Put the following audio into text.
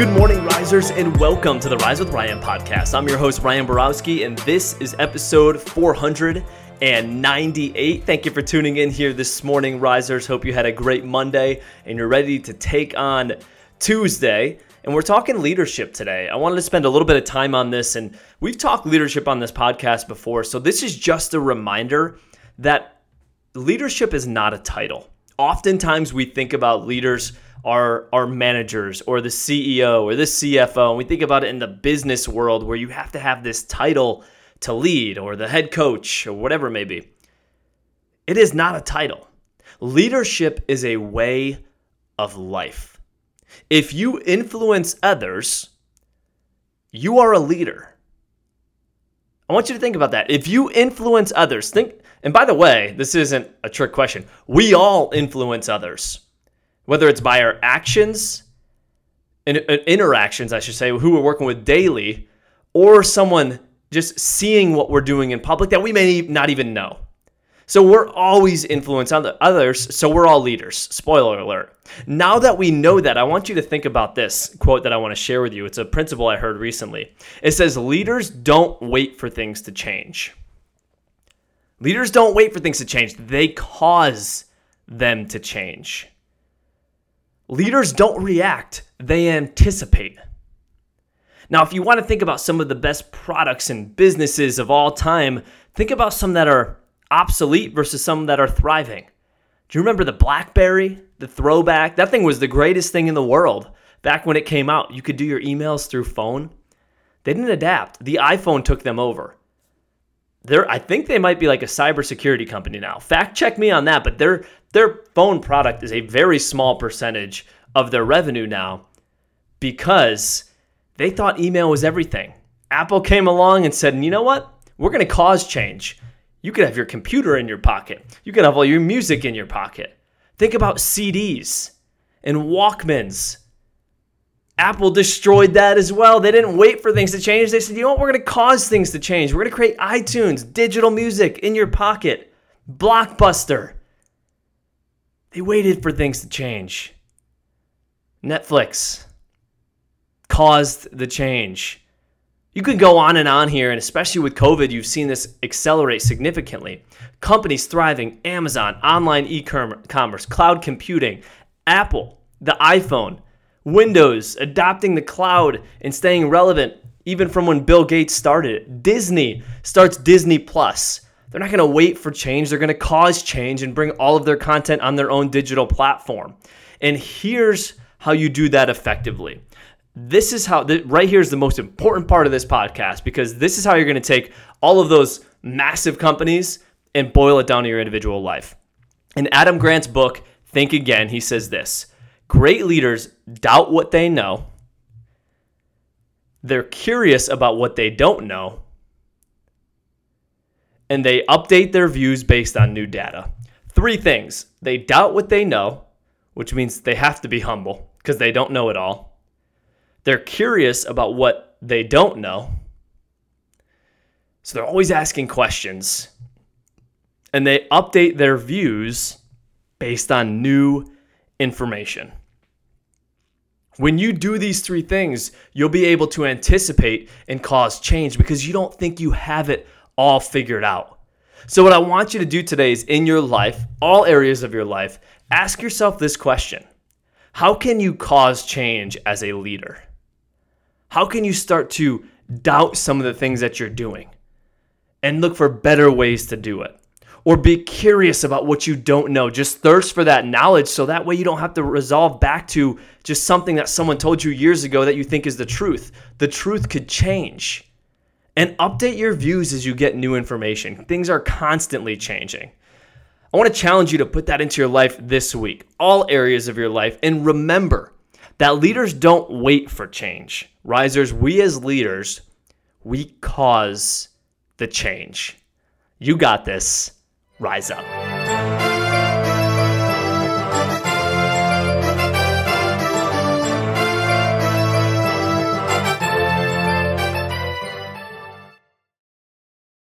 risers, and welcome to the Rise with Ryan podcast. I'm your host, Ryan Borowski, and this is episode 498. Thank you for tuning in here this morning, risers. Hope you had a great Monday and you're ready to take on Tuesday. And we're talking leadership today. I wanted to spend a little bit of time on this, and we've talked leadership on this podcast before. So, this is just a reminder that leadership is not a title. Oftentimes, we think about leaders our our managers or the CEO or the CFO. And we think about it in the business world where you have to have this title to lead or the head coach or whatever it may be. It is not a title. Leadership is a way of life. If you influence others, you are a leader. I want you to think about that. If you influence others, think, and by the way, this isn't a trick question. We all influence others whether it's by our actions and uh, interactions, I should say, who we're working with daily, or someone just seeing what we're doing in public that we may not even know. So we're always influencing others, so we're all leaders. Spoiler alert. Now that we know that, I want you to think about this quote that I want to share with you. It's a principle I heard recently. It says, Leaders don't wait for things to change. Leaders don't wait for things to change, they cause them to change. Leaders don't react, they anticipate. Now, if you want to think about some of the best products and businesses of all time, think about some that are obsolete versus some that are thriving. Do you remember the Blackberry, the throwback? That thing was the greatest thing in the world back when it came out. You could do your emails through phone. They didn't adapt. The iPhone took them over. They're, I think they might be like a cybersecurity company now. Fact check me on that, but their their phone product is a very small percentage of their revenue now because they thought email was everything. Apple came along and said, "You know what? We're going to cause change. You could have your computer in your pocket. You could have all your music in your pocket. Think about CDs and Walkmans Apple destroyed that as well. They didn't wait for things to change. They said, you know what? We're going to cause things to change. We're going to create iTunes, digital music in your pocket, Blockbuster. They waited for things to change. Netflix caused the change. You can go on and on here, and especially with COVID, you've seen this accelerate significantly. Companies thriving, Amazon, online e commerce, cloud computing, Apple, the iPhone Windows adopting the cloud and staying relevant even from when Bill Gates started it. Disney starts Disney Plus. They're not going to wait for change. They're going to cause change and bring all of their content on their own digital platform. And here's how you do that effectively. This is how, right here is the most important part of this podcast because this is how you're going to take all of those massive companies and boil it down to your individual life. In Adam Grant's book, Think Again, he says this Great leaders doubt what they know, they're curious about what they don't know, and they update their views based on new data. Three things they doubt what they know, which means they have to be humble because they don't know it all. They're curious about what they don't know. So they're always asking questions. And they update their views based on new information. When you do these three things, you'll be able to anticipate and cause change because you don't think you have it all figured out. So, what I want you to do today is in your life, all areas of your life, ask yourself this question How can you cause change as a leader? How can you start to doubt some of the things that you're doing and look for better ways to do it? Or be curious about what you don't know. Just thirst for that knowledge so that way you don't have to resolve back to just something that someone told you years ago that you think is the truth. The truth could change. And update your views as you get new information. Things are constantly changing. I want to challenge you to put that into your life this week, all areas of your life. And remember that leaders don't wait for change. Risers, we as leaders, we cause the change. You got this rise up.